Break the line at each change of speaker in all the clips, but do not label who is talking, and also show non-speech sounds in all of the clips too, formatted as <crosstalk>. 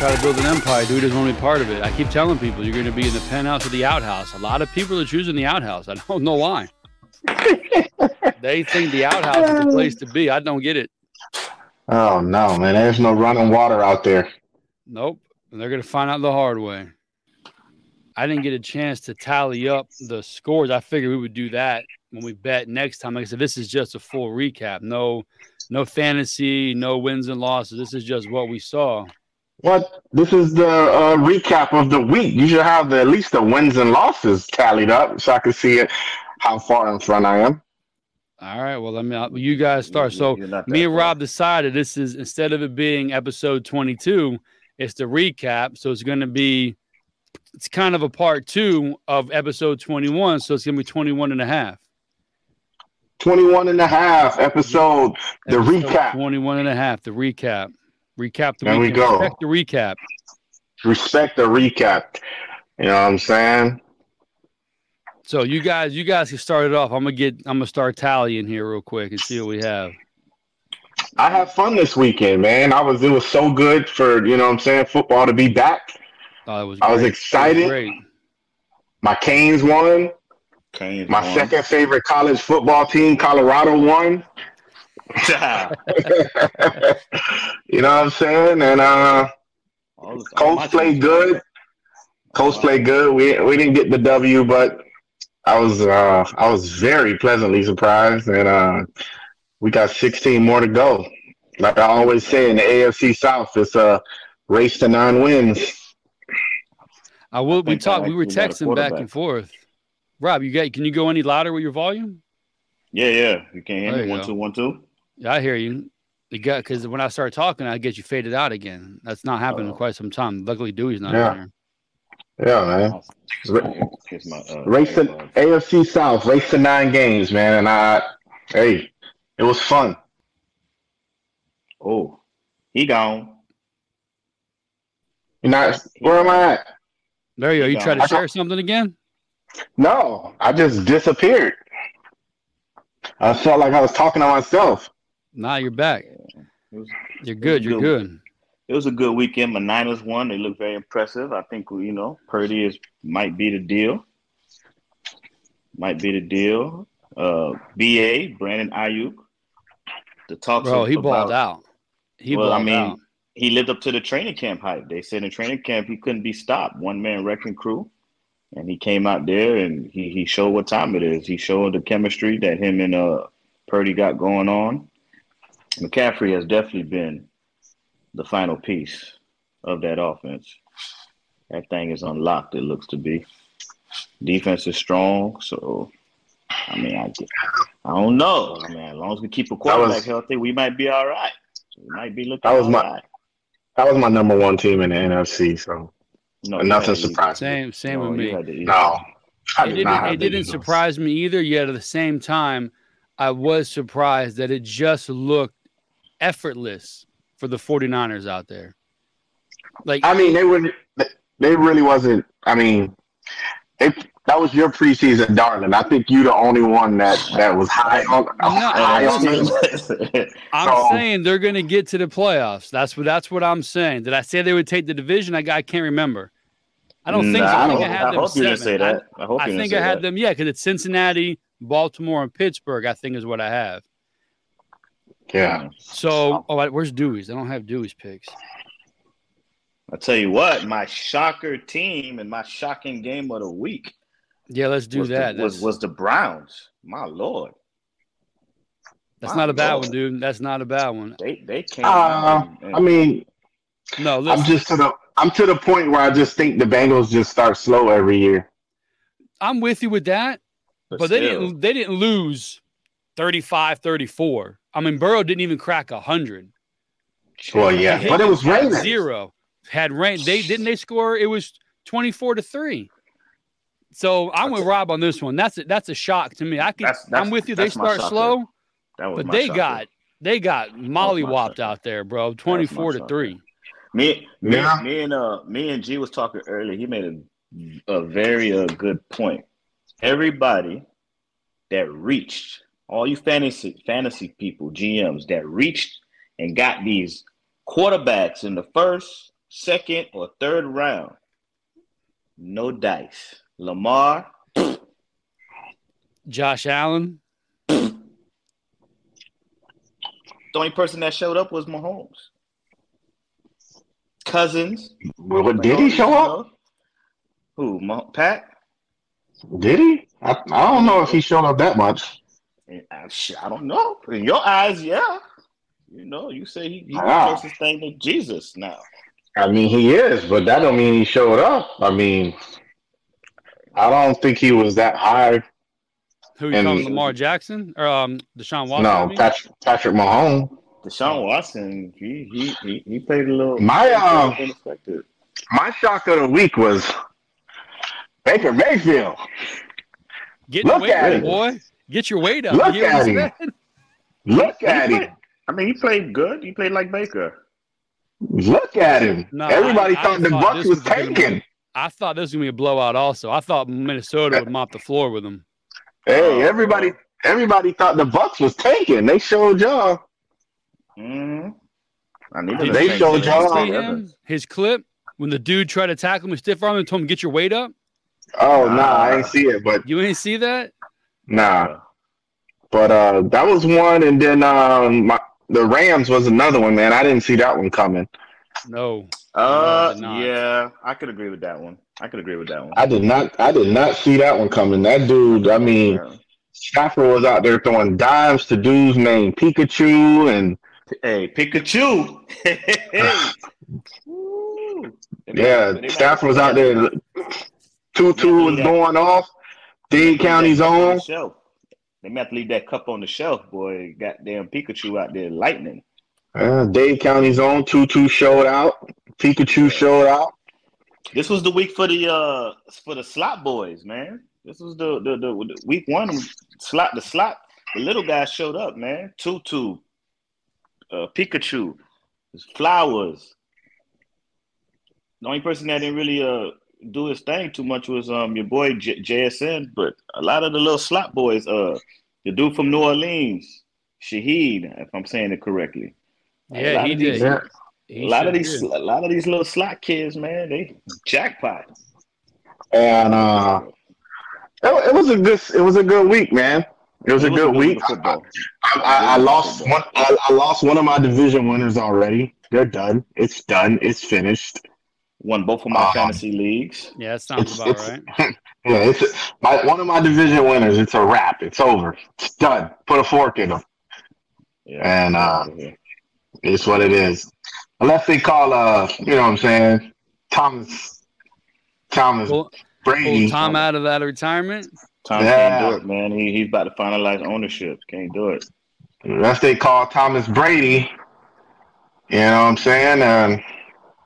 try to build an empire. Dude doesn't want to be part of it. I keep telling people you're going to be in the penthouse or the outhouse. A lot of people are choosing the outhouse. I don't know why. <laughs> they think the outhouse is the um, place to be. I don't get it.
Oh no, man! There's no running water out there.
Nope. And they're going to find out the hard way. I didn't get a chance to tally up the scores. I figured we would do that when we bet next time. Like I said, this is just a full recap. No, no fantasy, no wins and losses. This is just what we saw.
What? This is the uh, recap of the week. You should have the, at least the wins and losses tallied up so I can see it, how far in front I am.
All right. Well, let me. You guys start. So me and Rob decided this is instead of it being episode twenty-two, it's the recap. So it's going to be. It's kind of a part two of episode 21. So it's going to be 21 and a half.
21 and a half episode, the
Episode
recap.
21 and a half, the recap. Recap the
There we go.
Respect the recap.
Respect the recap. You know what I'm saying?
So you guys, you guys can start it off. I'm gonna get I'm gonna start tallying here real quick and see what we have.
I had fun this weekend, man. I was it was so good for you know what I'm saying football to be back.
Oh, it was
I was
great. It
excited.
great.
My Canes won.
Canes
My
won.
second favorite college football team, Colorado, won. <laughs> you know what I'm saying? And uh
All this- all my
Colts played
teams-
good. Colts played good. We we didn't get the W, but I was uh I was very pleasantly surprised and uh we got 16 more to go. Like I always say in the AFC South, it's a race to nine wins.
I will. We
think I
talked. We were
actually got a
texting back and forth. Rob, you got? Can you go any louder with your volume?
Yeah, yeah. You can't hear me.
you
One,
go.
two, one, two.
Yeah, I hear you. You got because when I start talking, I get you faded out again. That's not happened in
Oh.
quite some time. Luckily, Dewey's not
Yeah.
here.
Yeah, man.
Ra- Here's my, uh,
Race to AFC South, race to nine games, man. And I hey, it was fun.
Oh, he gone.
You know, where am I at?
There you go. You try to share something again?
No, I just disappeared. I felt like I was talking to myself.
Nah, you're back.
Was,
You're good. You're
good.
good.
it was a good weekend. My Niners won. They look very impressive. I think you know Purdy is might be the deal. Might be the deal. Uh, BA Brandon Aiyuk. The talks.
Bro, he
about-
balled out. He
well, I mean,
out.
he lived up to the training camp hype. They said in training camp he couldn't be stopped. One man wrecking crew. And he came out there and he, he showed what time it is. He showed the chemistry that him and uh Purdy got going on. McCaffrey has definitely been the final piece of that offense. That thing is unlocked, it looks to be. Defense is strong, so I mean I I don't know. I mean, as long as we keep a quarterback
was-
healthy, we might be all right. We might be looking
That was
all
my-
right.
That was my number one team in the NFC, so
No,
nothing
had the
surprised me.
Same, same
No,
with me.
had the Eagles.
No, I
It
did
didn't.
not have
It didn't surprise me either. Yet at the same time, I was surprised that it just looked effortless for the 49ers out there. Like
I mean, they were they really wasn't. I mean, they that was your preseason darling. I think you the only one that that was high on high on them.
I'm
So-
saying they're going to get to the playoffs. That's what that's what I'm saying. Did I say they would take the division? I, I can't remember. I don't think so. I
I
think I had
I
them
hope you didn't say that. I hope
I,
you
I
didn't
think I had
that.
them. Yeah, because it's Cincinnati, Baltimore, and Pittsburgh. I think is what I have.
Yeah,
So, oh, where's Dewey's? I don't have Dewey's picks.
I tell you what, my shocker team and my shocking game of the week
Yeah, let's do
was,
that.
The, was was the Browns. My lord,
that's
my
not a bad
Lord.
one, dude. That's not a bad one.
they they came.
uh,
and- and-
I mean,
No,
I'm just to the I'm to the point where I just think the Bengals just start slow every year.
I'm with you with that. but they didn't they didn't lose 35 34 i mean burrow didn't even crack a 100
Well, yeah,
The
but it was
Higgins
raining.
zero had rain they didn't they score it was 24 to 3 so i'm with rob on this one that's a, that's a shock to me i can
That's- that's-
i'm with you they start slow
that was
but they
shocker.
got they got mollywopped
shocker.
out there bro 24 to 3
Me, me,
Yeah.
me and uh, me and G was talking earlier. He made a, a very uh, good point. Everybody that reached, all you fantasy fantasy people, GMs that reached and got these quarterbacks in the first, second or third round. No dice. Lamar,
Josh Allen.
the only person that showed up was Mahomes. Cousins.
Well, did he show up?
Who? Mah- Pat?
Did he? I, I don't know if he showed up that much.
I, I don't know. In your eyes, yeah. You know, you say he, he's
Ah.
the closest thing to Jesus now.
I mean, he is, but that don't mean he showed up. I mean, I don't think he was that high.
Who you
And-
calling Lamar Jackson or um Deshaun Watson? I
no,
mean?
Patrick, Patrick Mahomes.
Deshaun Watson, he he he, he played a little
My, um,
unexpected.
My shock of the week was Baker Mayfield.
Get your
Look
weight
at
up,
him.
boy. Get your weight up.
Look at him.
said?
Look at him.
I mean, he played good. He played like Baker.
Look at him.
No,
Everybody
I- I
thought the
thought
Bucks was
was
tanking.
I thought this was gonna be a blowout. Also, I thought Minnesota would mop the floor with them.
Hey, everybody, everybody thought the Bucks was tanking. They showed y'all.
Mm. I need
Did
They showed y'all.
see him? His clip when the dude tried to tackle him with stiff arm and told him get your weight up.
Oh
Nah.
nah, I ain't see it, but
You ain't see that?
Nah. But uh, that was one, and then um, my, the Rams was another one. Man, I didn't see that one coming.
No.
Uh,
did not.
yeah, I could agree with that one. I could agree with that one.
I did not. I did not see that one coming. That dude. I mean,
Yeah.
Stafford was out there throwing dimes to dudes named Pikachu, and
Hey, Pikachu. Hey. Woo. They might-
yeah,
they
Stafford was out there. Tutu was going off.
Might
County's
leave that cup on
own.
the shelf. They might have to leave that cup on the shelf, boy. Goddamn Pikachu out there lightning.
Uh, Dade County's own Tutu showed out. Pikachu showed out.
This was the week for the uh for the slot boys, man. This was the the, the, the week one slot the slot the little guy showed up, man. Tutu, uh, Pikachu, Flowers. The only person that didn't really uh do his thing too much was um your boy J- JSN, but a lot of the little slot boys, uh, the dude from New Orleans, Shaheed, if I'm saying it correctly.
Yeah, he
of
did.
these-
Yeah.
He
a lot of these,
did.
a lot of these little slot kids, man, they jackpot.
And uh, it, it was a good. It was a good week, man. It was a
It
good
week
week.
of football.
I, I, I lost one. I, I lost one of my division winners already. They're done. It's done. It's finished.
Won both of my
Um,
fantasy leagues.
Yeah, that sounds
It's,
about
it's
right. <laughs>
yeah. It's my one of my division winners. It's a wrap. It's over. It's done. Put a fork in them.
Yeah.
And uh, it's what it is. Unless they call uh, you know what I'm saying, Thomas, Thomas
Pull, pull
Brady.
Tom out of that retirement.
Tom
Yeah.
can't do it, man. He he's about to finalize ownership. Can't do it.
Unless they call Thomas Brady. You know what I'm saying? And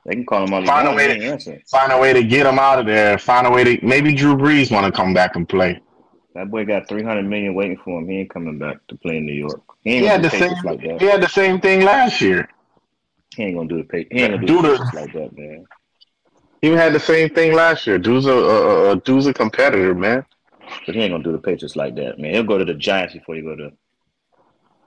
They can call him they
Find a way to- find a way to get him out of there. Find a way to maybe Drew Brees want to come back and play.
That boy got three hundred million waiting for him. He ain't coming back to play in New York. He ain't
He had the same.
like.
He had the same thing last year.
He ain't gonna do the pay. He ain't gonna do,
Do
the uh,
the-
Patriots like that, man.
He had the same thing last year. Dude's a, a, a dude's a competitor, man.
But he ain't gonna do the Patriots like that, man. He'll go to the Giants before he go to.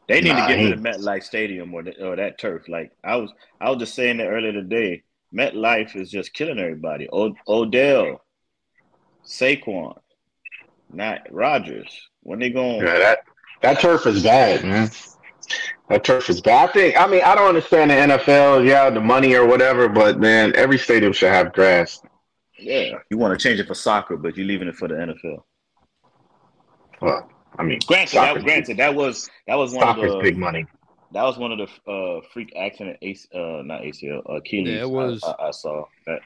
They need
Nah,
to get
he-
rid of MetLife Stadium or, the, or that turf. Like I was, I was just saying that earlier today. MetLife is just killing everybody. O- Odell, Saquon, not Rodgers. When they going?
Yeah, that that turf is bad, man. That turf is bad. I think. I mean, I don't understand the NFL. Yeah, the money or whatever, but man, every stadium should have grass.
Yeah, you want to change it for soccer, but you're leaving it for the NFL.
Well, I mean,
Granted, that, granted, that was that was one
soccer's
of the
big money.
That was one of the uh, freak accident, AC, uh, not ACL, Achilles.
Yeah, it was.
I, I, I saw that.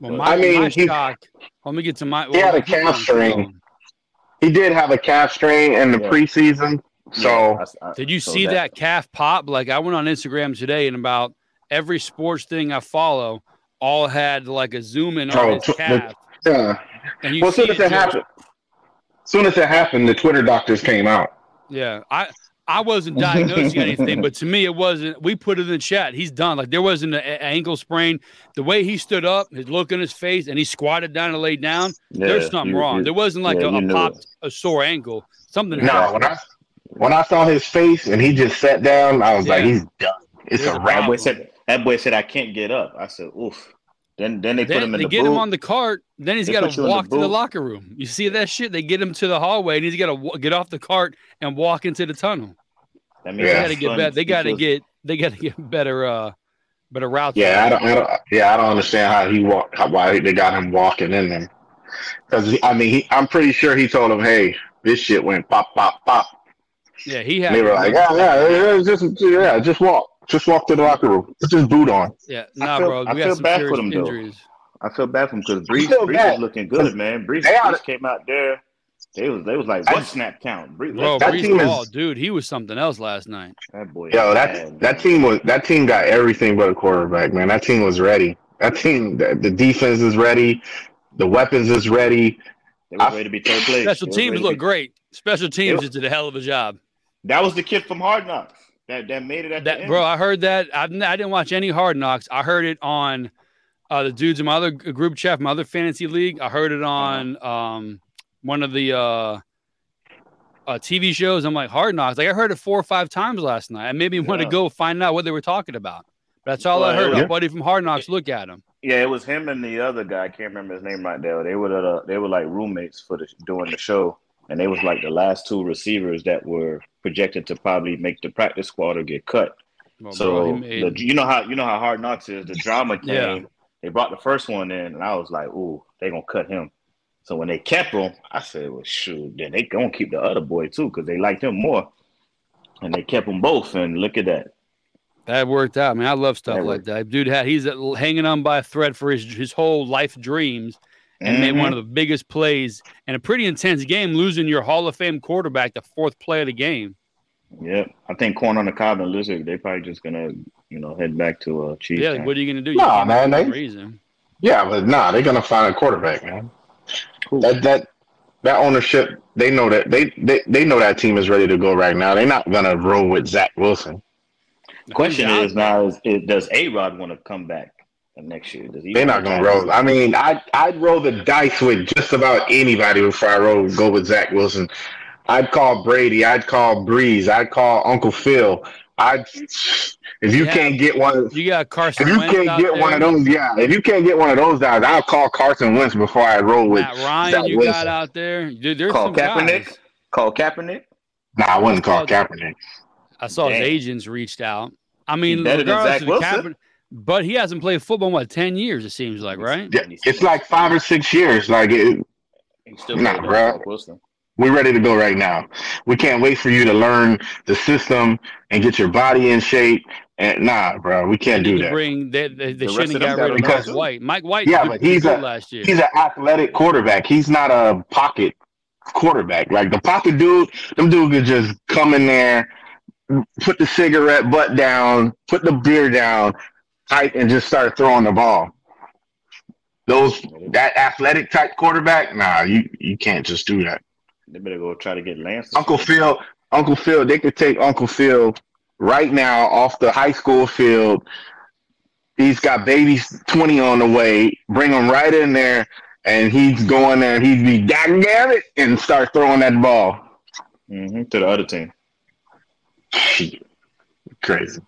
Well, my,
I mean,
my
he-
shock. Let me get to my.
He had a
keep going,
calf strain. He did have a calf strain in the
Yeah.
preseason, so
Yeah, I- I-
Did you
so
see that, calf pop? Like I went on Instagram today, and about every sports thing I follow, all had like a zoom in
Oh,
on his
tw- the-
calf,
yeah.
and you
Well,
see
soon as
it
it happened, as soon as it happened, the Twitter doctors came out.
Yeah, I I wasn't diagnosing <laughs> anything, but to me it wasn't. We put it in the chat. He's done. Like there wasn't an ankle sprain. The way he stood up, his look on his face, and he squatted down and laid down.
Yeah,
there's something
you-
wrong.
you-
there wasn't like
yeah,
a,
you
a
knew
pop,
it.
a sore ankle. Something
No,
happened.
when I when I saw his face and he just sat down, I was like, he's done. It's
There's
a
a
wrap.
That boy said That boy said, "I can't get up." I said, "Oof." Then then they put him in
they
the
get
boot.
him on the cart. Then he's got to
you in the
walk to the locker room. You see that shit? They get him to the hallway, and he's got to w- get off the cart and walk into the tunnel.
That
They
means
Yeah.
got to get better. They got to
feels-
get. They got to get better. Uh, better routes.
Yeah, I don't, I don't. Yeah, I don't understand how he walked. How, why they got him walking in there? Because I mean, he, I'm pretty sure he told him, "Hey, this shit went pop, pop, pop."
Yeah, he had.
they were like, "Yeah, yeah, yeah, just yeah, just walk, just walk to the locker room, put this boot on."
Yeah,
I
nah,
feel-
bro.
I feel bad for
serious
them, though. I feel bad for him because Breece,
feel
Breece
bad.
looking good, man. Breece,
They are-
Breece came out there. They was they was like,
I-
what snap count? Breece,
Bro,
That
Breece
team is-
Hall, dude, he was something else last night.
that boy.
Yo, that
bad,
that team was that team got everything but a quarterback, man. That team was ready. That team, the, the defense is ready, the weapons is ready.
They was
I-
ready to be third place.
Special teams look
be-
great. Special teams
Yep.
just did a hell of a job.
That was the kid from Hard Knocks that that made it at the
That
end.
bro, I heard that. I, I didn't watch any Hard Knocks. I heard it on uh, the dudes in my other group chat, my other fantasy league. I heard it on um, one of the uh, uh, TV shows. I'm like Hard Knocks. Like I heard it four or five times last night. I made me want to go find out what they were talking about. That's all I
Well,
heard.
yeah.
A buddy from Hard Knocks look at him.
Yeah, it was him and the other guy. I can't remember his name right now. They were the, they were like roommates for the doing the show, and they was like the last two receivers that were projected to probably make the practice squad or get cut.
Well,
so
bro,
the, you know how you know how Hard Knocks is. The drama <laughs> came.
Yeah.
They brought the first one in, and I was like, "Ooh, they gonna cut him." So when they kept him, I said, "Well, shoot, then they gonna keep the other boy too because they liked him more." And they kept them both, and look at that.
That worked out, man. I love stuff
That
like
worked.
that. Dude had he's uh, hanging on by a thread for his his whole life dreams, and made
Mhm.
one of the biggest plays in a pretty intense game, losing your Hall of Fame quarterback the fourth play of the game.
Yep, I think Corn on the Cob and Lizard. They probably just gonna, you know, head back to uh, Chiefs.
Yeah, like, what are you gonna do? You
Nah, man,
for no
they-
reason.
Yeah, but nah, they're gonna find a quarterback, man.
Cool.
That that that ownership, they know that they, they they know that team is ready to go right now. They're not gonna roll with Zach Wilson.
The question
Yeah.
is now: is, is does A Rod want to come back next year? Does he?
They're not gonna roll. I mean, I I'd roll the dice with just about anybody before I roll go with Zach Wilson. I'd call Brady. I'd call Brees. I'd call Uncle Phil. I'd if you
Yeah.
can't get one.
You got Carson
If you
Wentz
can't
out
get
there,
one of those, yeah. If you can't get one of those guys, I'll call Carson Wentz before I roll with
Matt Ryan.
Zach
you
Wilson.
got out there. Dude, there's
Call
some
Kaepernick?
guys.
Call Kaepernick.
Nah, I wouldn't call
Call-
Kaepernick.
I saw his agents reached out. I mean,
He better
regardless
Zach
of
Wilson?
Kaepernick, but he hasn't played football in what ten years. It seems like, right?
Yeah, it's like five or six years. Like it,
He's still
Nah,
better
bro.
Wilson.
We're ready to go right now. We can't wait for you to learn the system and get your body in shape. And nah, bro, we can't do that.
Bring they, they, they
The rest
shouldn't
of
have
them
got rid of
gotta
Mike. White. Mike White,
Yeah, but he's a-
last year.
He's an athletic quarterback. He's not a pocket quarterback. Like the pocket dude, them dude could just come in there, put the cigarette butt down, put the beer down, height, and just start throwing the ball. Those that athletic type quarterback, nah, you you can't just do that.
They better go try to get Lance.
Uncle
stay.
Phil, Uncle Phil, they could take Uncle Phil right now off the high school field. He's got babies 20 on the way. Bring him right in there, and he's going there. He'd be it and start throwing that ball.
Mhm, to the other team.
Crazy.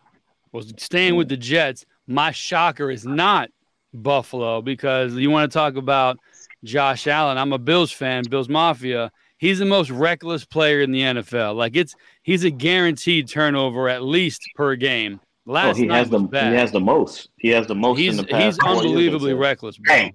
Well, staying with the Jets, my shocker is not Buffalo because you want to talk about Josh Allen. I'm a Bills fan, Bills Mafia. He's the most reckless player in the NFL. Like it's he's a guaranteed turnover at least per game.
Oh,
Last
he
night
has the
was bad.
he has the most. He has the most
he's
in the past.
he's
four years, they
unbelievably reckless, bro.
Hey,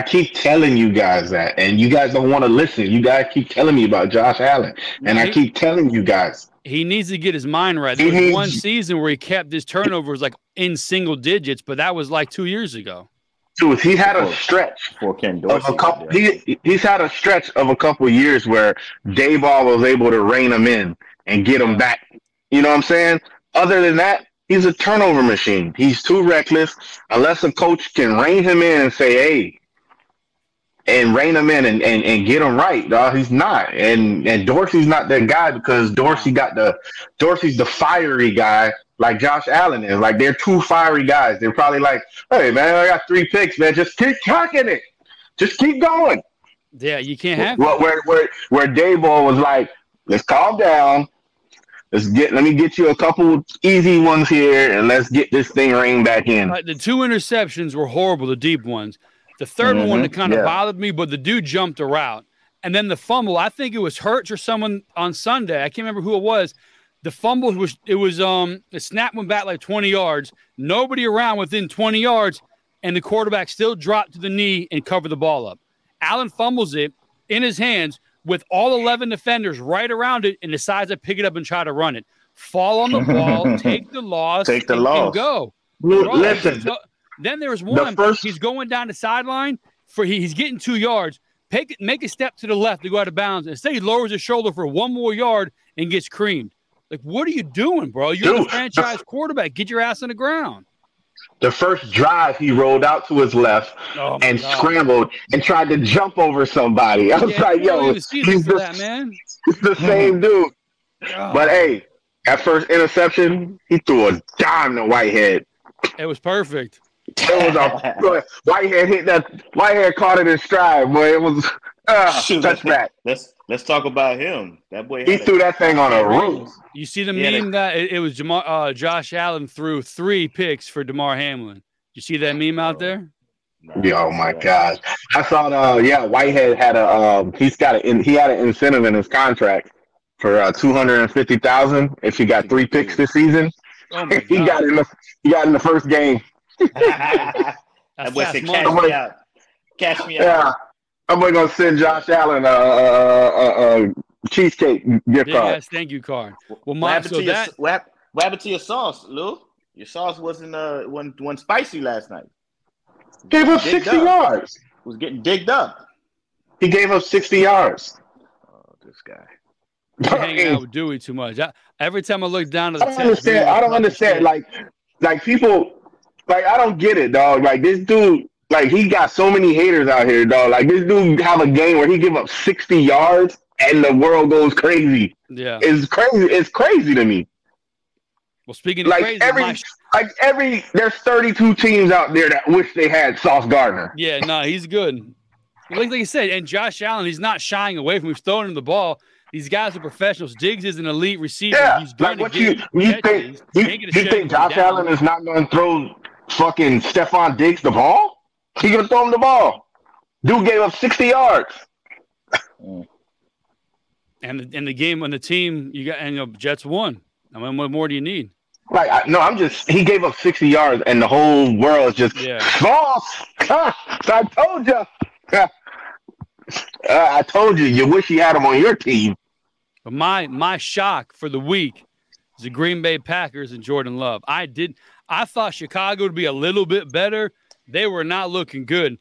I keep telling you guys that, and you guys don't want to listen. You guys keep telling me about Josh Allen, and I keep telling you guys.
he needs to get his mind right.
He
There was one season where he kept his turnovers like in single digits, but that was like two years ago.
Dude, he had a stretch
For Ken
of a couple. He he's had a stretch of a couple years where Daboll was able to rein him in and get him back. You know what I'm saying? Other than that, he's a turnover machine. He's too reckless. Unless a coach can rein him in and say, "Hey," and rein him in and, and, and get him right, dog. He's not. And and Dorsey's not that guy because Dorsey got the Dorsey's the fiery guy like Josh Allen is. Like they're two fiery guys. They're probably like, hey man, I got three picks, man. Just keep kicking it. Just keep going.
Yeah, you can't have
Where where where, where Daboll was like, let's calm down. let's get let me get you a couple easy ones here, and let's get this thing reined back in.
the two interceptions were horrible, the deep ones. The 3rd mm-hmm. one that kind of yeah. bothered me, but the dude jumped a route. And then the fumble, I think it was Hurts or someone on Sunday. I can't remember who it was. The fumble was it was um the snap went back like 20 yards, nobody around within 20 yards, and the quarterback still dropped to the knee and covered the ball up. Allen fumbles it in his hands with all 11 defenders right around it and decides to pick it up and try to run it. Fall on the ball, <laughs> take the loss,
take the
and,
loss,
and go.
Listen,
then there was one. The first... He's going down the sideline for he's getting two yards. Make, make a step to the left to go out of bounds. Instead, he lowers his shoulder for one more yard and gets creamed. Like, what are you doing, bro? You're Dude, the franchise the, quarterback. Get your ass on the ground.
The first drive, he rolled out to his left oh and God. scrambled and tried to jump over somebody. I was yeah, like, yo, he's the, that, man. It's the hmm. same dude. God. But hey, at first interception, he threw a dime to Whitehead.
It was perfect.
It was a <laughs> Whitehead hit that Whitehead caught it in stride, boy. It was uh, <laughs> touchback.
Let's let's talk about him. That boy
he threw a, that thing on a roof.
You see the meme a, that it, it was Jamar, uh, Josh Allen threw three picks for Damar Hamlin. You see that meme out there?
Yeah, oh my gosh! I saw the uh, yeah Whitehead had a um, he's got a he had an incentive in his contract for uh, two hundred and fifty thousand if he got three picks this season. Oh <laughs> he got in the he got in the first game. <laughs>
that boy said, "Cash me out, cash me out." Yeah,
I'm gonna send Josh Allen a, a, a, a cheesecake gift card.
Yes, thank you card. Well, my, what happened, so
to,
that,
your, what, what happened to your sauce, Lou? Your sauce wasn't uh wasn't, wasn't spicy last night.
Gave up sixty up. yards.
Was getting digged up.
He gave up sixty yards.
Oh, this guy.
hanging out with Dewey too much. I, every time I look down at
the I don't understand. I don't understand. Like, like people, like I don't get it, dog. Like this dude, like he got so many haters out here, dog. Like this dude have a game where he give up sixty yards and the world goes crazy.
Yeah,
it's crazy. It's crazy to me.
Well, speaking
like
crazy,
every my... like every there's 32 teams out there that wish they had Sauce Gardner.
Yeah, no, he's good. Like, like you said, and Josh Allen, he's not shying away from. He's throwing him the ball. These guys are professionals. Diggs is an elite receiver.
Yeah, he's like what you you think you, you think Josh down. Allen is not going to throw fucking Stefon Diggs the ball? He to throw him the ball. Dude gave up sixty yards.
And in the game on the team you got and the Jets won. I mean, what more do you need?
Like I, no, I'm just he gave up sixty yards and the whole world just yeah. false. <laughs> I told you. <laughs> Uh, I told you, you wish you had him on your team.
But my my shock for the week is the Green Bay Packers and Jordan Love. I did I thought Chicago would be a little bit better. They were not looking good.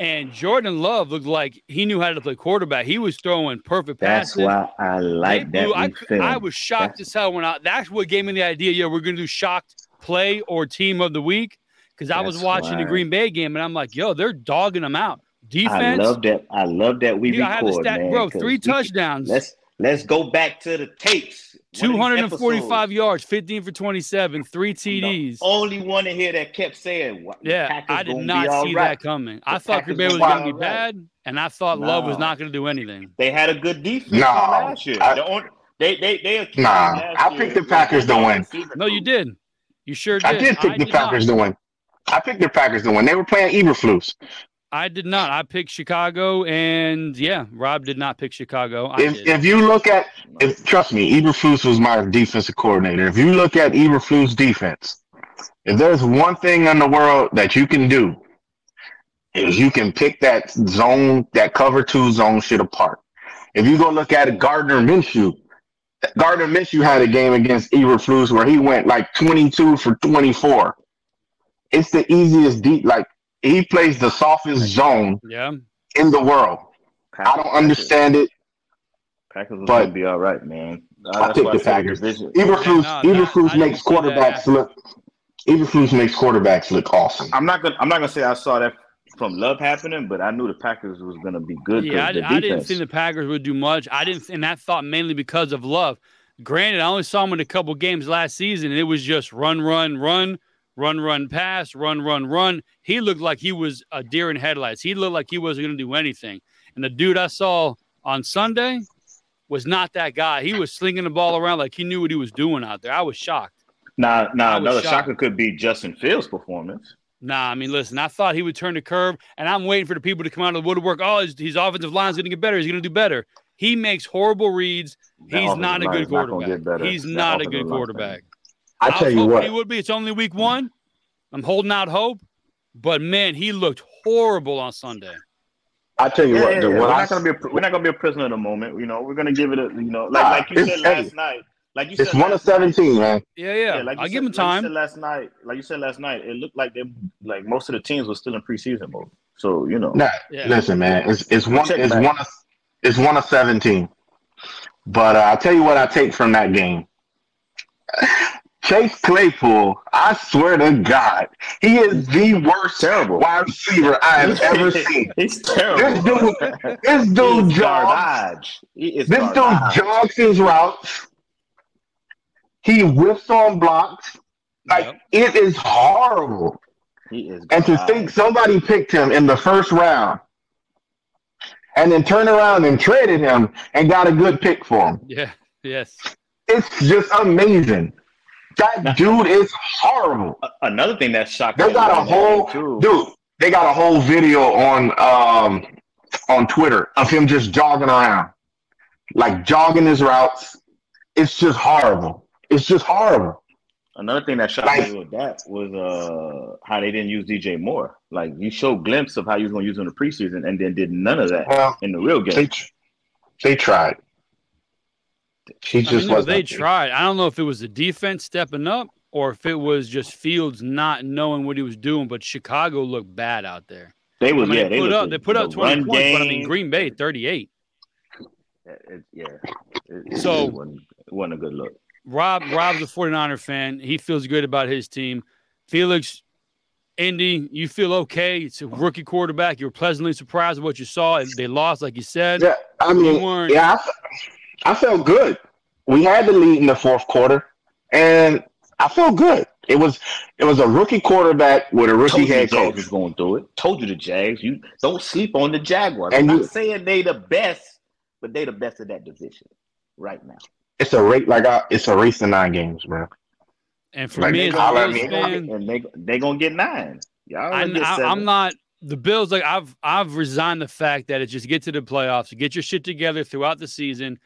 And Jordan Love looked like he knew how to play quarterback. He was throwing perfect
passes.
That's
why I like that.
I, I, was shocked that's, as hell when I. That's what gave me the idea. Yeah, we're gonna do shocked play or team of the week because I was watching why. the Green Bay game and I'm like, yo, they're dogging them out. Defense.
I love that. I love that we yeah, record, stat, man,
bro. Three touchdowns.
Let's let's go back to the tapes.
245 yards, 15 for 27, three TDs.
The only one in here that kept saying,
"Yeah, I did not see right. that coming." The I thought Green Bay was going to be bad, and I thought no. Love was not going to do anything.
They had a good defense no, last year. I, the only, they they they.
Nah, I picked the Packers to win.
No, you did. You sure did.
I did pick I the did Packers not. to win. I picked the Packers to win. They were playing Eberflus.
I did not. I picked Chicago, and yeah, Rob did not pick Chicago.
I if did. if you look at, if trust me, Eberflus was my defensive coordinator. If you look at Eberflus' defense, if there's one thing in the world that you can do, is you can pick that zone, that cover two zone shit apart. If you go look at it, Gardner Minshew, Gardner Minshew had a game against Eberflus where he went like 22 for 24. It's the easiest deep, like he plays the softest zone
yeah.
in the world. Packers, I don't understand it.
Packers will but be all right, man.
I pick the Packers. Eberflus, yeah, no, Eberflus makes quarterbacks look. Eberflus makes quarterbacks look awesome.
I'm not gonna. I'm not gonna say I saw that from Love happening, but I knew the Packers was gonna be good.
Yeah, I, I, didn't think the Packers would do much. I didn't, and that thought mainly because of Love. Granted, I only saw him in a couple games last season, and it was just run, run, run run, run, pass, run, run, run. He looked like he was a deer in headlights. He looked like he wasn't going to do anything. And the dude I saw on Sunday, was not that guy. He was slinging the ball around like he knew what he was doing out there. I was shocked.
Now, now
was
another
shocked.
shocker could be Justin Fields' performance.
Nah, I mean, listen, I thought he would turn the curve, and I'm waiting for the people to come out of the woodwork. Oh, his, his offensive line's going to get better. He's going to do better. He makes horrible reads. He's not a good
is not gonna
quarterback. He's not a good quarterback.
I
was
tell you what,
he would be. It's only week one. I'm holding out hope, but man, he looked horrible on Sunday.
I tell you
Yeah,
what,
yeah,
the,
yeah. We're
I,
not gonna be a, we're not gonna be a prisoner of the moment. You know, we're gonna give it a you know like
Nah,
like you said last
hey,
night. Like you said,
it's
said
one of
last night-
seventeen, man.
Yeah, yeah.
Yeah, like
I'll give him time.
said last night, like you said last night, it looked like they like most of the teams were still in preseason mode. So you know,
Nah,
yeah.
listen, man, it's it's one
Check
it's
back.
one of it's one of seventeen. But uh, I'll tell you what I take from that game. Chase Claypool, I swear to God, he is the worst
terrible.
wide receiver I have ever <laughs> seen.
He's
This
terrible.
dude, this dude
is
jogs.
garbage.
This dude
garbage.
jogs his routes. He whiffs on blocks. Like
Yep.
it is horrible.
He is
And to think somebody picked him in the first round and then turned around and traded him and got a good pick for him.
Yeah. Yes.
It's just amazing. That <laughs> dude is horrible.
Another thing that shocked
They
me
got a whole dude. They got a whole video on um on Twitter of him just jogging around, like jogging his routes. It's just horrible. It's just horrible.
Another thing that shocked
Like-
me with that was uh how they didn't use DJ Moore. Like you showed glimpse of how you was going to use him in the preseason, and then did none of that
Well,
in the real
they
game.
tr- they tried. He
I
just
mean,
wasn't.
they tried. I don't know if it was the defense stepping up or if it was just Fields not knowing what he was doing, but Chicago looked bad out there.
They
I
was
mean,
yeah
they
they
put up
at
they put up 20
run
points, but I mean. Green Bay 38.
It- yeah, it, it,
So-
it wasn't, it wasn't a good look.
Rob Rob's a 49er fan. He feels good about his team. Felix, Indy, you feel okay. It's a rookie quarterback. You're pleasantly surprised with what you saw. They lost, like you said.
Yeah, I
You
mean,
weren't-
yeah, I, f- I felt good. We had the lead in the fourth quarter, and I felt good. It was it was a rookie quarterback with a rookie
Told
head
Jags
coach.
was going through it. Told you the Jags. You don't sleep on the Jaguars.
And
I'm
you-
not saying they the best, but they the best of that division right now.
It's a rate like I, it's a race to nine games, bro.
And for
Like,
me
they
as a
holler at
Bills
me.
fan,
And they they gonna get nine. Y'all
I,
get
I, I'm not the Bills. Like I've I've resigned the fact that it's just get to the playoffs, get your shit together throughout the season,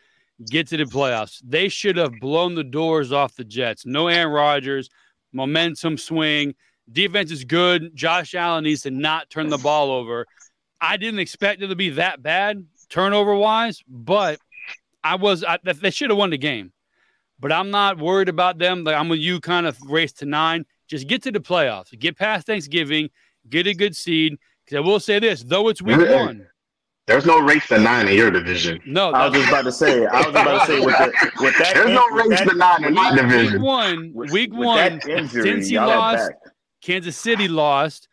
get to the playoffs. They should have blown the doors off the Jets. No Aaron Rodgers, momentum swing. Defense is good. Josh Allen needs to not turn the ball over. I didn't expect it to be that bad turnover wise, but I was. I, they should have won the game. But I'm not worried about them. Like I'm with you, kind of race to nine. Just get to the playoffs. Get past Thanksgiving. Get a good seed. Because I will say this, though it's week one.
There's no race to nine in your division.
No,
I was just about to say. I was about to say with, the, with that.
There's no race
that-
to nine in my division.
week one.
with-
week
with
one.
that injury,
Cincy
y'all
lost. Kansas City lost.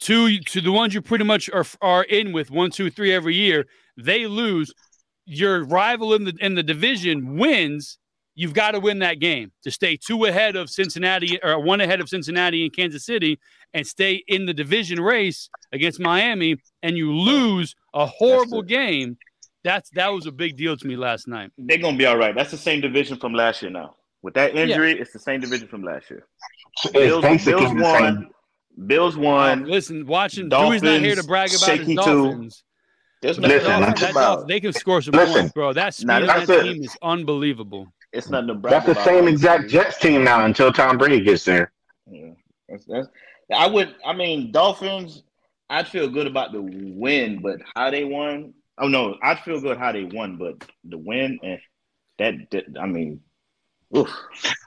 Two to the ones you pretty much are are in with one, two, three every year. They lose. Your rival in the in the division wins. You've got to win that game to stay two ahead of Cincinnati or one ahead of Cincinnati and Kansas City and stay in the division race against Miami. And you lose a horrible
it.
game. That's that was a big deal to me last night.
They're gonna be all right. That's the same division from last year now. With that injury, it's the same division from last year.
It's
Bills,
basically
Bills
the
won. Bills won.
Um, listen, watching Dewey's not here to brag about his
shaky too.
Dolphins.
There's
But
Listen,
nothing to
that
about.
Dolphin- they can score some
Listen.
points, bro. That speed
Now,
on
that's
that
it.
team is unbelievable.
It's nothing to brag
That's the same exact Jets team now until Tom Brady gets there.
Yeah. That's, that's, I would. I mean, Dolphins. I'd feel good about the win, but how they won. Oh no, I'd feel good how they won, but the win and that. that I mean, oof,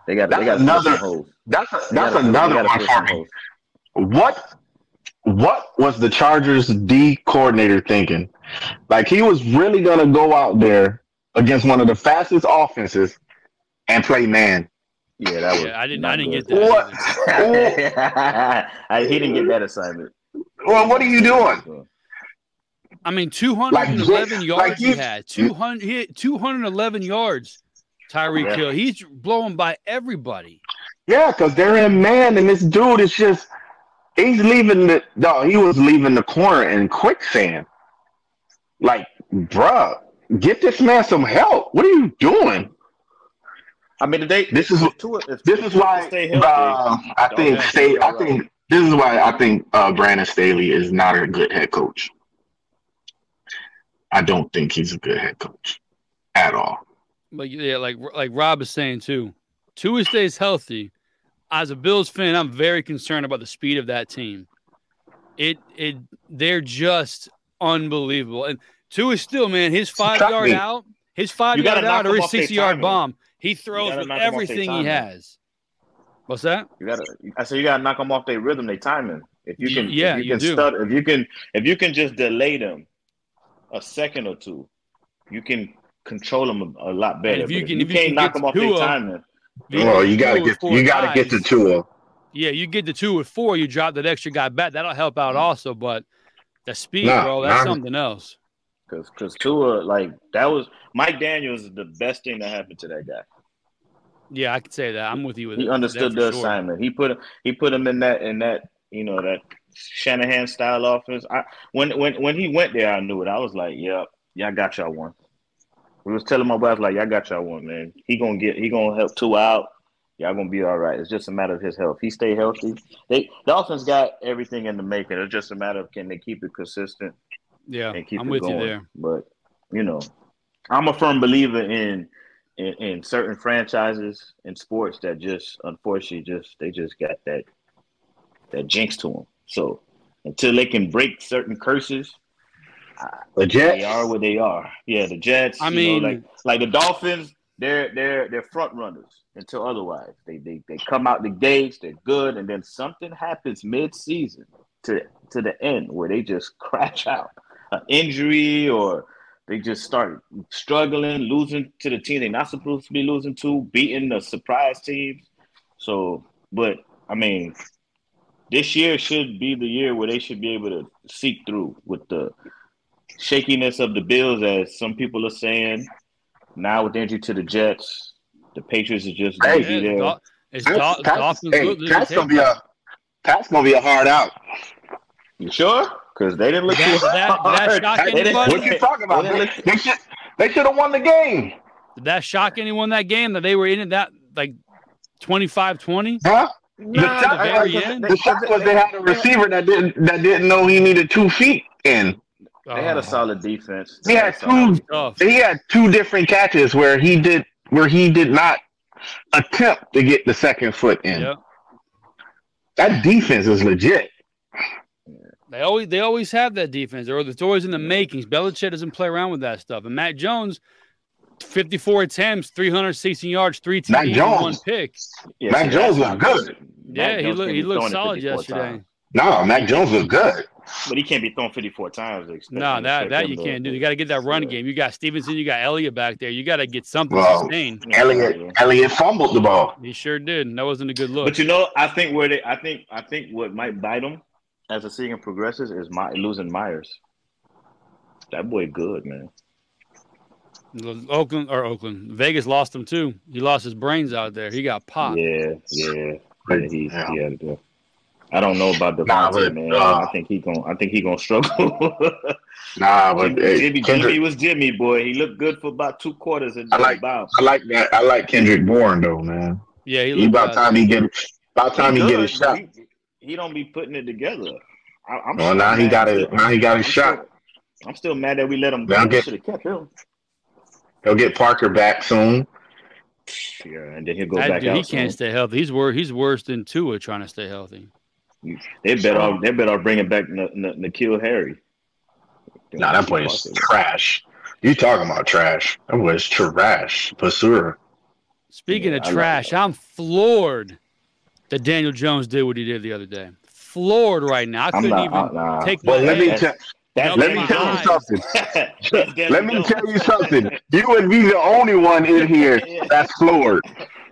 they got. They got
another-. That's a, that's
gotta-
another one for me. What what was the Chargers D coordinator thinking? Like he was really gonna go out there against one of the fastest offenses and play man.
Yeah, that was.
Yeah, I didn't. I didn't
good.
get that. <laughs>
What?
he didn't get that assignment.
Well, what are you doing?
I mean, 211
Like,
yards
like
he had. 200, he had 211 yards. Tyreek
Yeah.
Hill. He's blowing by everybody.
Yeah, because they're in man, and this dude is just he's leaving the no, he was leaving the corner in quicksand. Like, bruh, get this man some help. What are you doing?
I mean, they,
This is
if Tua- if-
this is
Tua
why
stay healthy,
uh, I think
have to
Staley,
be
I
all right.
think this is why I think uh, Brandon Staley is not a good head coach. I don't think he's a good head coach at all.
But yeah, like like Rob is saying too. Tua stays healthy. As a Bills fan, I'm very concerned about the speed of that team. It it they're just unbelievable. And Tua still, man, his five
Shock
yard
me.
out, his five
You
yard out or his
off
60 yard
timing.
bomb. He throws with
knock them off their
everything he has. What's that?
You gotta. I said you gotta knock them off their rhythm, their timing. If you can,
yeah,
if you
you
can
do.
stutter, if you can, if you can just delay them a second or two, you can control them a, a lot better.
if you
But
can-
you
if you
can't
can
knock them off
Tua-
their timing.
Oh, you gotta get
four
you gotta get to
guys.
Tua.
Yeah, you get the two with four, you drop that extra guy back. That'll help out mm-hmm. also, but the speed,
Nah,
bro, that's
nah.
something else.
Because because Tua, like that was Mike McDaniels is the best thing that happened to that guy.
Yeah, I could say that. I'm with you with
He understood the
sure.
assignment. He put he put him in that in that you know that Shanahan style offense. I when when when he went there, I knew it. I was like, "Yep, y'all got y'all one." We was telling my wife like, "Y'all got y'all one, man. He gonna get he gonna help two out. Y'all gonna be all right. It's just a matter of his health. He stay healthy. They the offense got everything in the making. It's just a matter of can they keep it consistent
Yeah,
and keep
I'm
it
with
going.
you there.
But you know, I'm a firm believer in, in in certain franchises in sports that just unfortunately just they just got that that jinx to them. So until they can break certain curses,
The
they
Jets.
are what they are. Yeah, the Jets.
I
you
mean-
know, like like the Dolphins, they're they're they're front runners until otherwise. They they they come out the gates, they're good, and then something happens mid season to to the end where they just <laughs> crash out, an injury or they just start struggling, losing to the team they're not supposed to be losing to, beating the surprise teams. So, but I mean, this year should be the year where they should be able to seek through with the shakiness of the Bills, as some people are saying. Now with the injury to the Jets, the Patriots is just going to
Hey,
be there.
Dol- it's
That's,
Dol-
that's,
Dolphins.
hey,
look- look
that's
at
gonna be a that's gonna be a hard out.
You sure? Because they didn't look
That-
too
that- that
hard.
shock
They didn't-
anybody?
What you talking about?
They
They,
didn't look-
they should they should have won the game,
Did that shock anyone that game that they were in it that like 25 20?
huh?
Nah,
the shock,
the very end?
the shock was they had a receiver that didn't that didn't know he needed two feet in.
They had
Oh,
a solid defense.
He had two
tough.
he had two different catches where he did where he did not attempt to get the second foot in.
Yeah.
That defense is legit.
They always they always have that defense, or it's always in the makings. Belichick doesn't play around with that stuff. And Mac Jones, 54 attempts, 316 yards, three
Mac
TDs,
Jones.
one pick.
Yeah,
Mac
see,
Jones
that's
looked
not
good.
Yeah,
Mac
he looked
can't
he looked solid yesterday.
times.
No, Mac Jones looked good.
But he can't be thrown 54 times.
No,
him-
that that you can't do. You got to get that run
Yeah.
game. You got Stevenson, you got Elliott back there. You got to get something
Well,
sustained.
Yeah,
Elliott
yeah.
Elliott fumbled the ball.
He sure did. And that wasn't a good look.
But you know, I think where they, I think, I think what might bite them as the season progresses is my losing Meyers. That boy, good man.
Oakland or Oakland, Vegas lost him too. He lost his brains out there. He got popped.
Yeah, yeah, yeah. He,
yeah.
he had to. I don't know about DeVante,
Nah, but,
man.
uh,
I think he gon' I think he gonna struggle. <laughs>
Nah, but hey,
Jimmy,
Kendrick,
Jimmy was Jimmy, boy. He looked good for about two quarters and
I like-
bounced.
I like that. I like Kendrick Bourne though, man.
Yeah, he
He about time he get about time he
Good,
get his shot.
He, he don't be putting it together. I, I'm
Well, now he got it. Now he got his
I'm
shot.
Still, I'm still mad that we let him
Now
go.
get-
Should have kept him.
He'll get Parker back soon.
Yeah, and then he'll go
That
back
dude,
out.
he can't stay healthy. He's worse. He's worse than Tua trying to stay healthy.
They better off. They better bring bringing back N- N- N'Keal Harry.
Nah, that boy is trash. You talking about trash? That boy is trash. Basura.
Speaking
Yeah,
of
I like
trash. I'm floored that Daniel Jones did what he did the other day. Floored right now. I couldn't
not.
even
uh, nah.
take my
Well, let me
head-
tell.
That's <laughs>
Let me
my
tell you something. Let me tell you something. You would be the only one in here that's floored.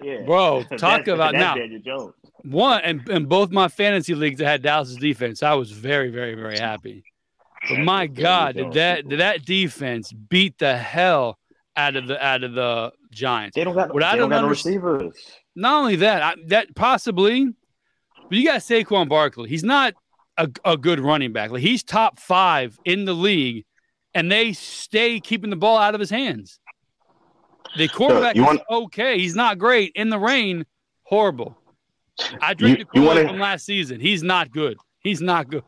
Yeah.
Bro, <laughs> talk
That's-
about
that's
now.
Daniel Jones.
one and in both my fantasy leagues that had Dallas' defense. I was very, very, very happy. But my God, did that did that defense beat the hell out of the out of the Giants?
They don't got.
What I
they
don't
don't got no
understand-
receivers.
Not only that, I, that possibly, but you got Saquon Barkley. He's not a, a good running back. Like he's top five in the league and they stay keeping the ball out of his hands. The quarterback
you
is okay. He's not great in the rain. Horrible. I drink
You-
the Kool-Aid from last season. He's not good. He's not good.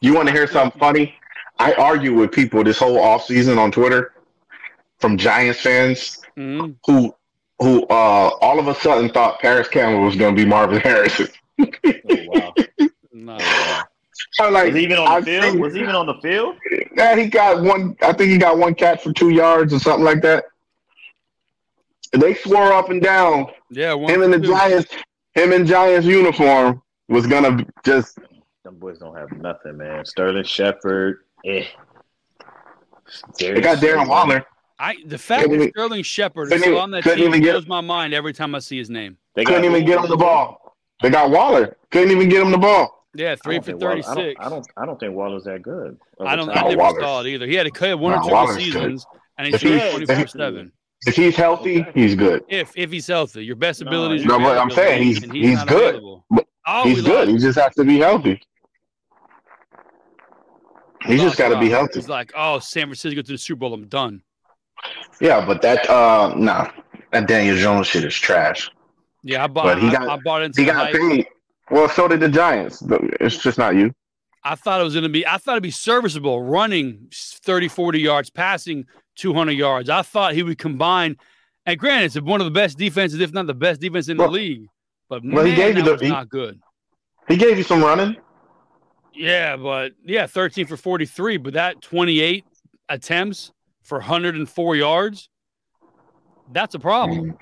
You want to hear something funny? I argue with people this whole offseason on Twitter from Giants fans
Mhm.
who who uh all of a sudden thought Parris Campbell was going to be Marvin Harrison.
Oh, wow. <laughs>
No.
I'm like,
Was he even on
I've
the field?
seen-
Was he even on the field?
Yeah, he got one. I think he got one catch for two yards or something like that. And they swore up and down.
Yeah, one
Him in the
two.
Giants, him in Giants uniform was gonna just.
Them boys don't have nothing, man. Sterling Shepard, eh.
They got Darren Waller.
I the fact that Sterling Shepard is
couldn't
still
even-
on that team
even get-
blows my mind every time I see his name.
They
Couldn't even get him the ball. They got Waller. Couldn't even get him the ball.
Yeah, three for
think Waller- I don't. I don't. I don't think Waller's that good.
I don't.
Over
I never
Waller's-
saw it either. He had a he had one or two good
Waller's good.
seasons, and he's
If
shooting
he-
twenty
if he-
four seven.
If he's healthy, he's good.
If if he's healthy, your best
No,
ability is
no,
your
but I'm saying
availability,
he's- he's good. But
Oh,
he's good.
lost.
He just has to be healthy.
We
He just got to be healthy.
He's like, oh, San Francisco to the Super Bowl. I'm done.
Yeah, but that uh nah, that Daniel Jones shit is trash.
Yeah, I bought.
But he got-
I bought into
He got
hype.
paid. Well, so did the Giants. It's just not you.
I thought it was going to be, I thought it'd be serviceable running 30, 40 yards, passing 200 yards. I thought he would combine. And granted, it's one of the best defenses, if not the best defense in
Well-
the league. But
well,
man,
he gave you the- he-
not good.
He gave you some running.
Yeah, but yeah, 13 for 43, but that 28 attempts for 104 yards, that's a problem.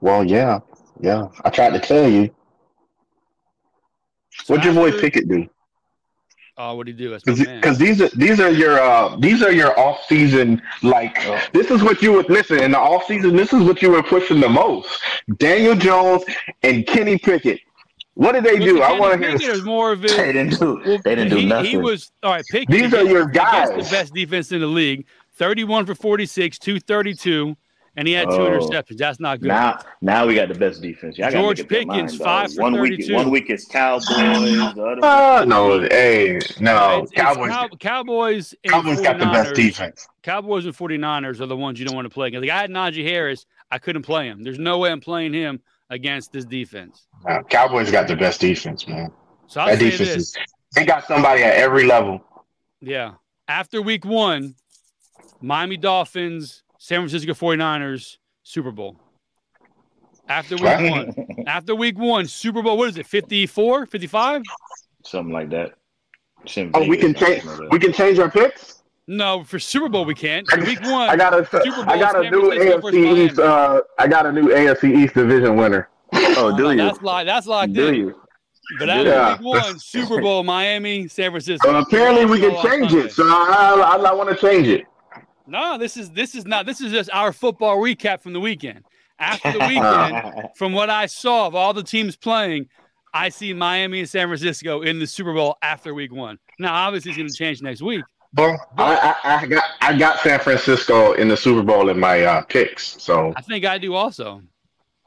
Well, yeah, yeah. I tried to tell you. What'd your boy Pickett do?
Oh, what'd he do? My man.
Because these are these are your uh these are your off season like
Oh.
this is what you would listen in the off season. This is what you were pushing the most. Daniel Jones and Kenny Pickett. What did they do?
the
I want to hear.
Pickett is more of it.
They didn't do.
Well,
they didn't do
he,
nothing.
He was all right. Pick
These are your guys.
the best defense in the league. 31 for 46, 232, and he had two
Oh.
interceptions. That's not good.
Now, now we got the best defense. Y'all
George
make up your
Pickens,
mind,
five for
one Week, one week is Cowboys. The other
Uh, no, hey, no.
It's- it's
Cowboys.
Cow- Cowboys and
Cowboys got the best
49ers
defense.
Cowboys and 49ers are the ones you don't want to play. Like I had Najee Harris, I couldn't play him. There's no way I'm playing him against this defense.
Uh, Cowboys got the best defense, man.
So I'll
That
say
defense
this.
is. They got somebody at every level.
Yeah. After week one, Miami Dolphins, San Francisco 49ers, Super Bowl. After week
Right.
one. After week one, Super Bowl, what is it, 54, 55?
something like that.
Oh, we can change. We can change our picks.
No, for Super Bowl we can't. For week one,
I got a.
Super Bowl,
I got a new AFC East. Uh, I got a new AFC East division winner.
Oh, do
uh,
you?
that's like that's locked
Do
in.
you?
But after
Yeah.
week one, Super Bowl, Miami, San Francisco.
So apparently we can
Super Bowl on
change it. So I, I, I want to change it.
No, this is this is not this is just our football recap from the weekend. After the weekend, <laughs> from what I saw of all the teams playing, I see Miami and San Francisco in the Super Bowl after week one. Now, obviously, it's going to change next week.
Well, I, I, I got I got San Francisco in the Super Bowl in my uh, picks. So
I think I do also.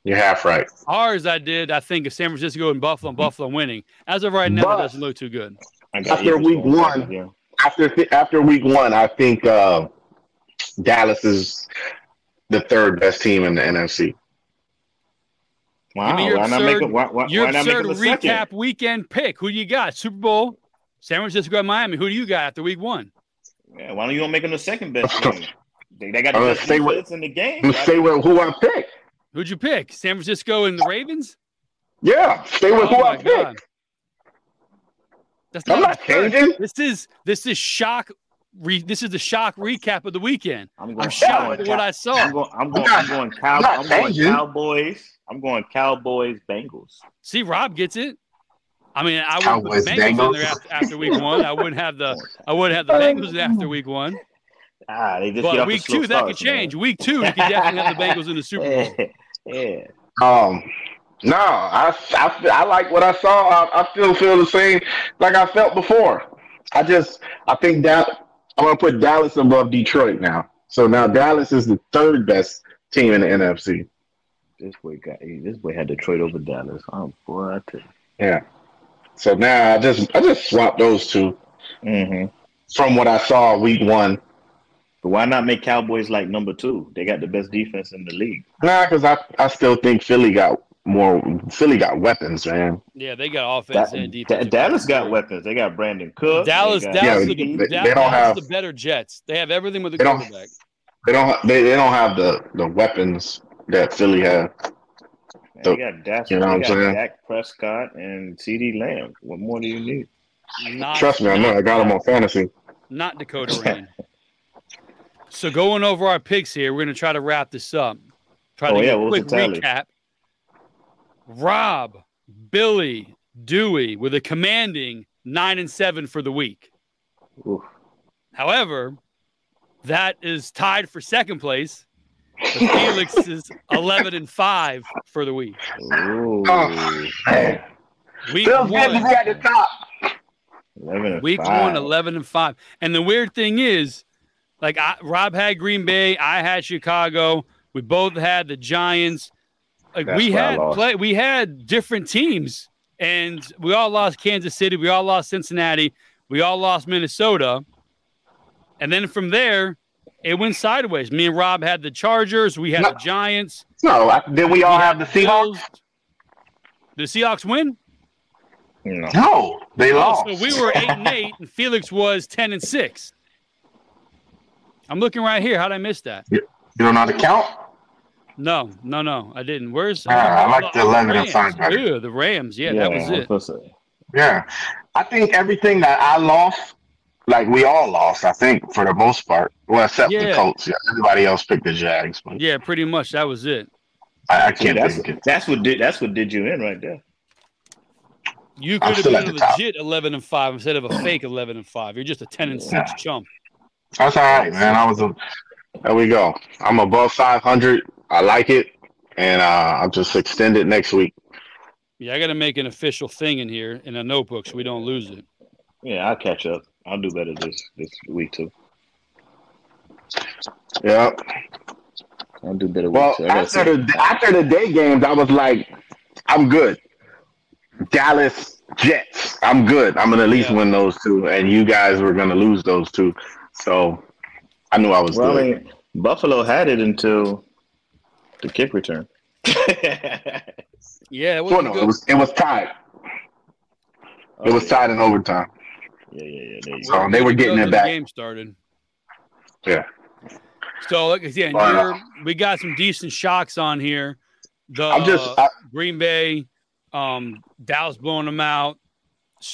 you're half right.
Ours, I did. I think of San Francisco and Buffalo, and Buffalo winning. As of right now,
But-
it doesn't look too good.
After
Eagles
week
going
one,
second, yeah.
After th- after week one, I think uh, Dallas is the third best team in the NFC.
Wow,
me your
why not
absurd-
make it? Why, why,
Your
why not make
absurd
them a second?
recap weekend pick. Who do you got? Super Bowl, San Francisco, and Miami. Who do you got after week one?
Yeah, why don't you don't make them the second best? <laughs> They, they got the best
stay with-
in the game.
I'm gonna stay with who I pick.
Who'd you pick? San Francisco and the Ravens?
Yeah, stay with
Oh
who
my
I pick.
God. That's
I'm not
absurd.
changing.
This is this is shock. Re, this is the shock recap of the weekend.
I'm
I'm
going,
shocked at what I
I'm
saw.
going. I'm going.
not-
I'm going, cow,
I'm not
I'm going. Cowboys. I'm going Cowboys. Bengals.
See, Rob gets it. I mean, I would put
Cowboys,
the Bengals in
Bengals.
there after, after week one. I wouldn't have the I wouldn't have the Bengals after week one.
Ah, they just get
But
off
week
the slow
two, that could
starts, man.
change. Week two, you could definitely have the Bengals in the Super Bowl. <laughs>
yeah.
Um, no, I, I, I like what I saw. I, I still feel the same like I felt before. I just I think that I'm gonna put Dallas above Detroit now. So now Dallas is the third best team in the NFC.
This boy got. This boy had Detroit over Dallas. Oh boy, I tell you.
Yeah. So now I just I just swapped those two.
Mm-hmm.
from what I saw week one.
But why not make Cowboys like number two? They got the best defense in the league.
Nah, because I, I still think Philly got more. Philly got weapons, man.
Yeah, they got offense
Da-
and
Da-
defense.
Dallas got weapons. They got Brandin Cook.
Dallas,
They got-
Dallas,
Yeah,
the,
they-
Da-
they don't
Dallas
have-
the better Jets. They have everything with the
They don't-
quarterback.
They don't. They, they don't have the the weapons that Philly had.
Man, they got Dak,
You know what I'm
got
saying?
Dak Prescott and CeeDee Lamb. What more do you need?
Not,
Trust me, I know. I got them on fantasy.
not Dakota <laughs> Rain. so going over our picks here, we're going to try to wrap this up. Try
Oh,
to
yeah,
get a quick recap. Rob, Billy, Dewey with a commanding nine and seven for the week.
Oof.
However, that is tied for second place. The Felix is eleven and five for the week.
Ooh.
Oh, man.
Week
Feels good to be at the top.
11 and
Week
five.
one, 11 and 5. And the weird thing is, like, I, Rob had Green Bay, I had Chicago. We both had the Giants. Like,
That's
we had
lost.
play, we had different teams, and we all lost Kansas City. We all lost Cincinnati. We all lost Minnesota. And then from there, it went sideways. Me and Rob had the Chargers. We had
No.
the Giants.
No, I- did we all
We
have the Seahawks?
Did the Seahawks win?
No.
No, they
Oh,
lost.
so we were eight and eight, and Felix was ten and six. I'm looking right here. How did I miss that?
You don't know how to count?
No, no, no, I didn't. Where's
Ah, I like the 11 and
Rams.
five better.
Ew, the Rams. Yeah, that was it.
supposed to say.
Yeah. I think everything that I lost, like we all lost, I think, for the most part. Well, except the Colts. Yeah. Everybody else picked the Jags, but
Yeah, pretty much. That was it.
I, I can't
that's,
think it.
that's what did that's what did you in right there.
You
I'm
could have been a
the top.
legit eleven and five instead of a fake eleven and five. You're just a ten and six
Yeah.
chump.
That's all right, man. I was a, there we go. I'm above 500. I like it. And uh, I'll just extend it next week.
Yeah, I got to make an official thing in here in a notebook so we don't lose it.
Yeah, I'll catch up. I'll do better this this week too.
Yeah.
I'll do better
Well,
week two.
After
see.
the after the day games, I was like, I'm good. Dallas Jets, I'm good. I'm gonna at least
Yeah.
win those two, and you guys were gonna lose those two. So I knew I was
well, I mean, Buffalo had it until the kick return. <laughs>
Yeah, it
Well, no, it was it was tied. It was tied in overtime.
Yeah, yeah, yeah. There you
So
go.
they were getting
when
it
the
back.
Game started.
Yeah.
So like again,
Wow.
you're, we got some decent shocks on here. The
I'm just I,
Green Bay, um, Dallas blowing them out.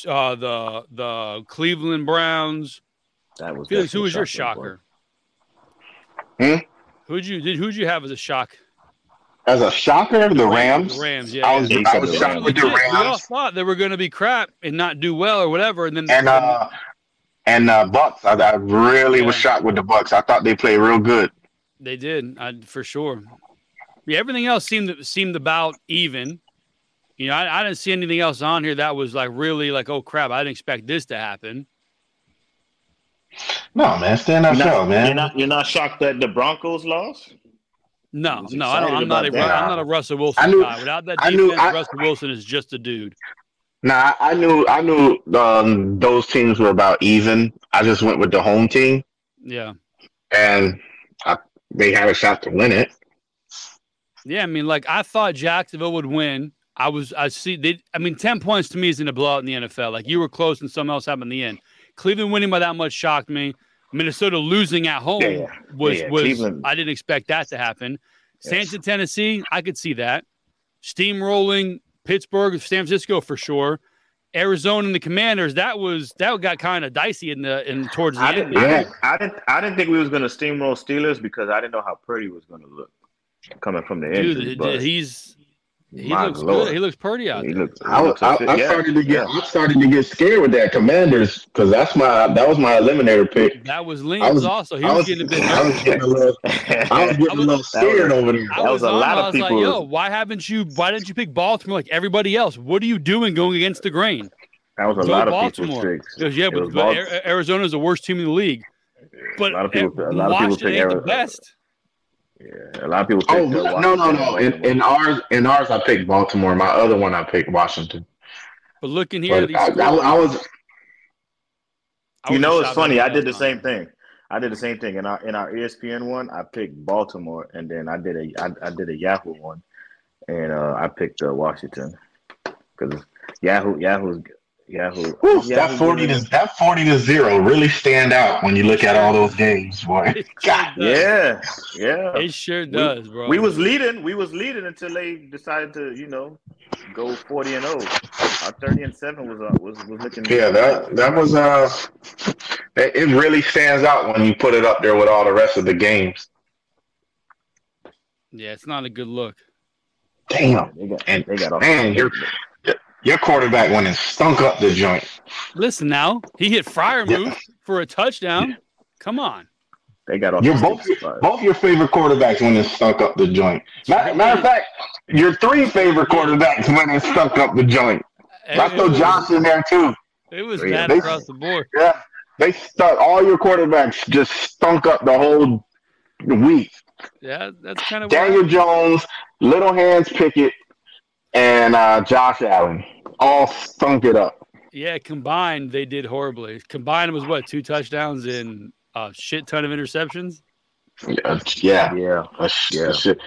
Uh, the the Cleveland Browns.
That was
Felix, who was your shocker?
Hmm?
Who'd you did? Who'd you have as a shock?
As a shocker, the Rams.
The Rams. Yeah.
I was
yeah.
He
I
said
was
the
shocked
Rams.
with the
Legit, we all thought they were going to be crap and not do well or whatever, and then
and uh and uh Bucks. I, I really was shocked with the Bucks. I thought they played real good.
They did, I, for sure. Yeah, everything else seemed seemed about even. You know, I, I didn't see anything else on here that was like really like, oh crap, I didn't expect this to happen.
No, man, stand up,
not,
show, man.
you're not you're not shocked that the Broncos lost?
No, no, I don't, I'm not a
about
Ru-
that.
I'm not a Russell Wilson
I knew-
guy. Without that
I
defense,
knew- I-
Russell Wilson is just a dude.
Nah, I I knew I knew um, those teams were about even. I just went with the home team,
Yeah,
and I, they had a shot to win it.
yeah. I mean, like I thought Jacksonville would win. I was, I see. They, I mean, ten points to me isn't a blowout in the NFL. Like you were close and something else happened in the end. Cleveland winning by that much shocked me. Minnesota losing at home
Yeah,
was
Yeah,
was
Cleveland-
I didn't expect that to happen. Saints
Yes.
in Tennessee, I could see that. Steamrolling Pittsburgh, San Francisco for sure. Arizona and the Commanders, that was that got kind of dicey in the in towards the
I
end.
didn't, I
Yeah.
didn't I didn't I didn't think we was gonna steamroll Steelers because I didn't know how Purdy was gonna look coming from the injury.
Dude,
but
he's he
my
looks
Lord.
good. He looks pretty out
he
there.
looks, he
I,
looks
I,
fit.
I
Yeah,
started to get
yeah.
I started to get scared with that Commanders because that's my that was my eliminator pick.
That was
I
Liam's
was-
also. He
I
was,
was,
getting a bit
I was getting a little I was getting
I
a
was-
little
that was
scared over there.
That
was,
was a
on,
lot
I
of
was like,
people-
yo, why haven't you why didn't you pick Baltimore like everybody else? What are you doing going against the grain?
That was a
Go
lot of
Baltimore.
people's.
Because yeah,
It
but,
was
but
Bal-
Ar- Arizona's the worst team in the league. But
a lot of people, a lot of people
Washington
pick
ain't the
Arizona.
best.
Yeah, a lot of people.
Oh
picked, uh,
no no no! In, in ours in ours I picked Baltimore. My other one I picked Washington.
But looking here,
But
these
I, I, I was
I
You know, it's funny. I did the same thing. I did the same thing in our in our ESPN one. I picked Baltimore, and then I did a I, I did a Yahoo one, and uh, I picked uh, Washington because Yahoo Yahoo's Yahoo.
Whew, that forty to that forty to zero really stand out when you look at all those games, boy. <laughs> God.
Yeah, yeah.
It sure does, bro.
We was leading. We was leading until they decided to, you know, go forty and zero. Our thirty and seven was uh, was was looking.
Yeah, that that was uh, it, it really stands out when you put it up there with all the rest of the games.
yeah, it's not a good look.
Damn,
They got,
And-
they got off.
man, you're- your quarterback went and stunk up the joint.
Listen now, he hit Fryer
Yeah.
move for a touchdown. Come on.
They got off.
Your
the
both
six
both your favorite quarterbacks went and stunk up the joint. Matter, matter of fact, your three favorite quarterbacks went and stunk up the joint. I
It,
throw
was,
Josh in there too.
it was
Yeah,
bad
they-
across the board.
Yeah, they stuck. All your quarterbacks just stunk up the whole week.
Yeah, that's kind of
Daniel Jones, Little Hands Pickett, and uh, Josh Allen all stunk it up.
Yeah, combined they did horribly. Combined was what two touchdowns and a shit ton of interceptions.
Yeah, yeah,
Yeah,
a, sh-
Yeah.
a shit,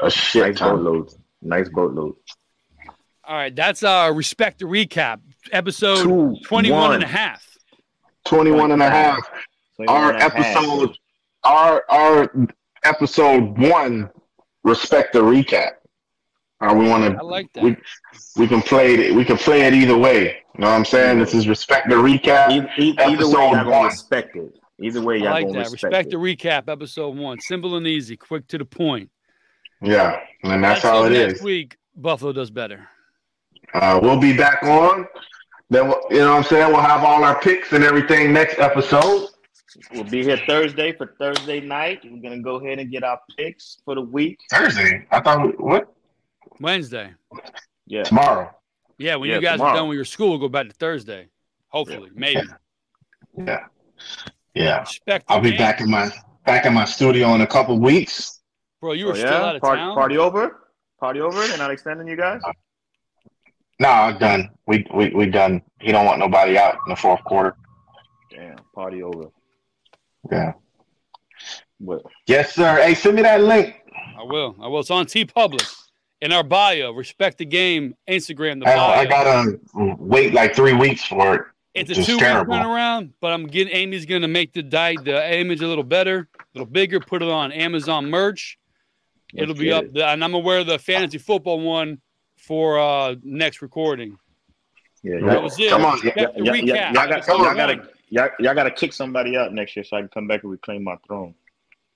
a shit
nice
ton.
boatload. Nice boatload.
All right, that's our respect to recap episode
Two,
21
one.
and a half.
21 and a half. Our
and a half.
episode, our our episode one, respect the recap. We want to.
I
to.
like that.
We we can play it. We can play it either way. You know what I'm saying? This is respect the recap.
Either, either, either way, y'all gonna respect it. Either way, y'all
like
gonna
that.
respect,
Respect
it.
the recap, episode one. Simple and easy, quick to the point.
Yeah, and that's
Let's
how
see
it
next
is.
week, Buffalo does better.
Uh, we'll be back on. Then we'll, you know what I'm saying. We'll have all our picks and everything next episode.
We'll be here Thursday for Thursday night. We're gonna go ahead and get our picks for the week.
Thursday. I thought what
Wednesday.
Yeah,
tomorrow.
Yeah, when
Yeah,
you guys
tomorrow.
are done with your school, we'll go back to Thursday. Hopefully, maybe.
Yeah, yeah.
Respect
I'll be
game.
back in my back in my studio in a couple weeks.
Bro, you were
Oh,
still
yeah?
out of
party,
town.
party over. Party over. They're not extending you guys.
No, I'm done. We we we done. He don't want nobody out in the fourth quarter.
Damn, party over.
Yeah.
What?
Yes, sir. Hey, send me that link.
I will. I will. It's on TeePublic. In our bio, respect the game, Instagram, the
I,
bio.
I gotta wait like three weeks for it.
it's a two week
terrible.
turnaround, but I'm getting Amy's gonna make the di- the image a little better, a little bigger, put it on Amazon merch.
Let's
It'll be up
it.
the, and I'm gonna wear the fantasy football one for uh next recording.
Yeah,
That
That was it.
Come on,
yeah, yeah, yeah, y'all, got, y'all, gotta, y'all, y'all gotta kick somebody out next year so I can come back and reclaim my throne.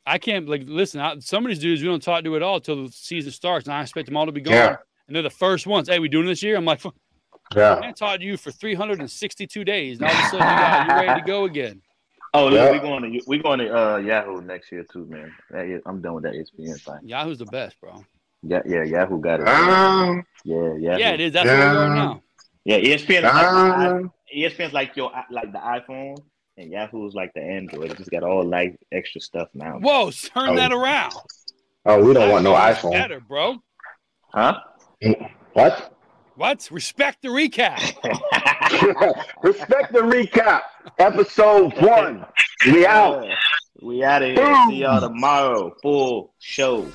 I can't like listen. I, some of these dudes we don't talk to at all till the season starts, and I expect them all to be gone.
Yeah.
And they're the first ones. Hey, we doing this year? I'm like, I
Yeah.
haven't talked to you for 362 days. And all of a sudden, you got, you're ready to go again.
Oh, look,
Yeah.
we going to we going to uh, Yahoo next year too, man. That is, I'm done with that ESPN thing.
Yahoo's the best, bro.
Yeah, yeah, Yahoo got it.
Um,
yeah, yeah,
Yeah, it is. That's where we are
Yeah.
now.
Yeah, ESPN. Is like,
um,
ESPN's like your like the iPhone, and Yahoo's like the Android. It just got all like extra stuff now.
Whoa, turn
Oh.
that around.
oh, we don't want no iPhone.
Better, bro.
Huh?
What?
What? Respect the recap. <laughs>
Respect the recap. Episode one. We out.
We out of here.
Boom.
See y'all tomorrow. Full show.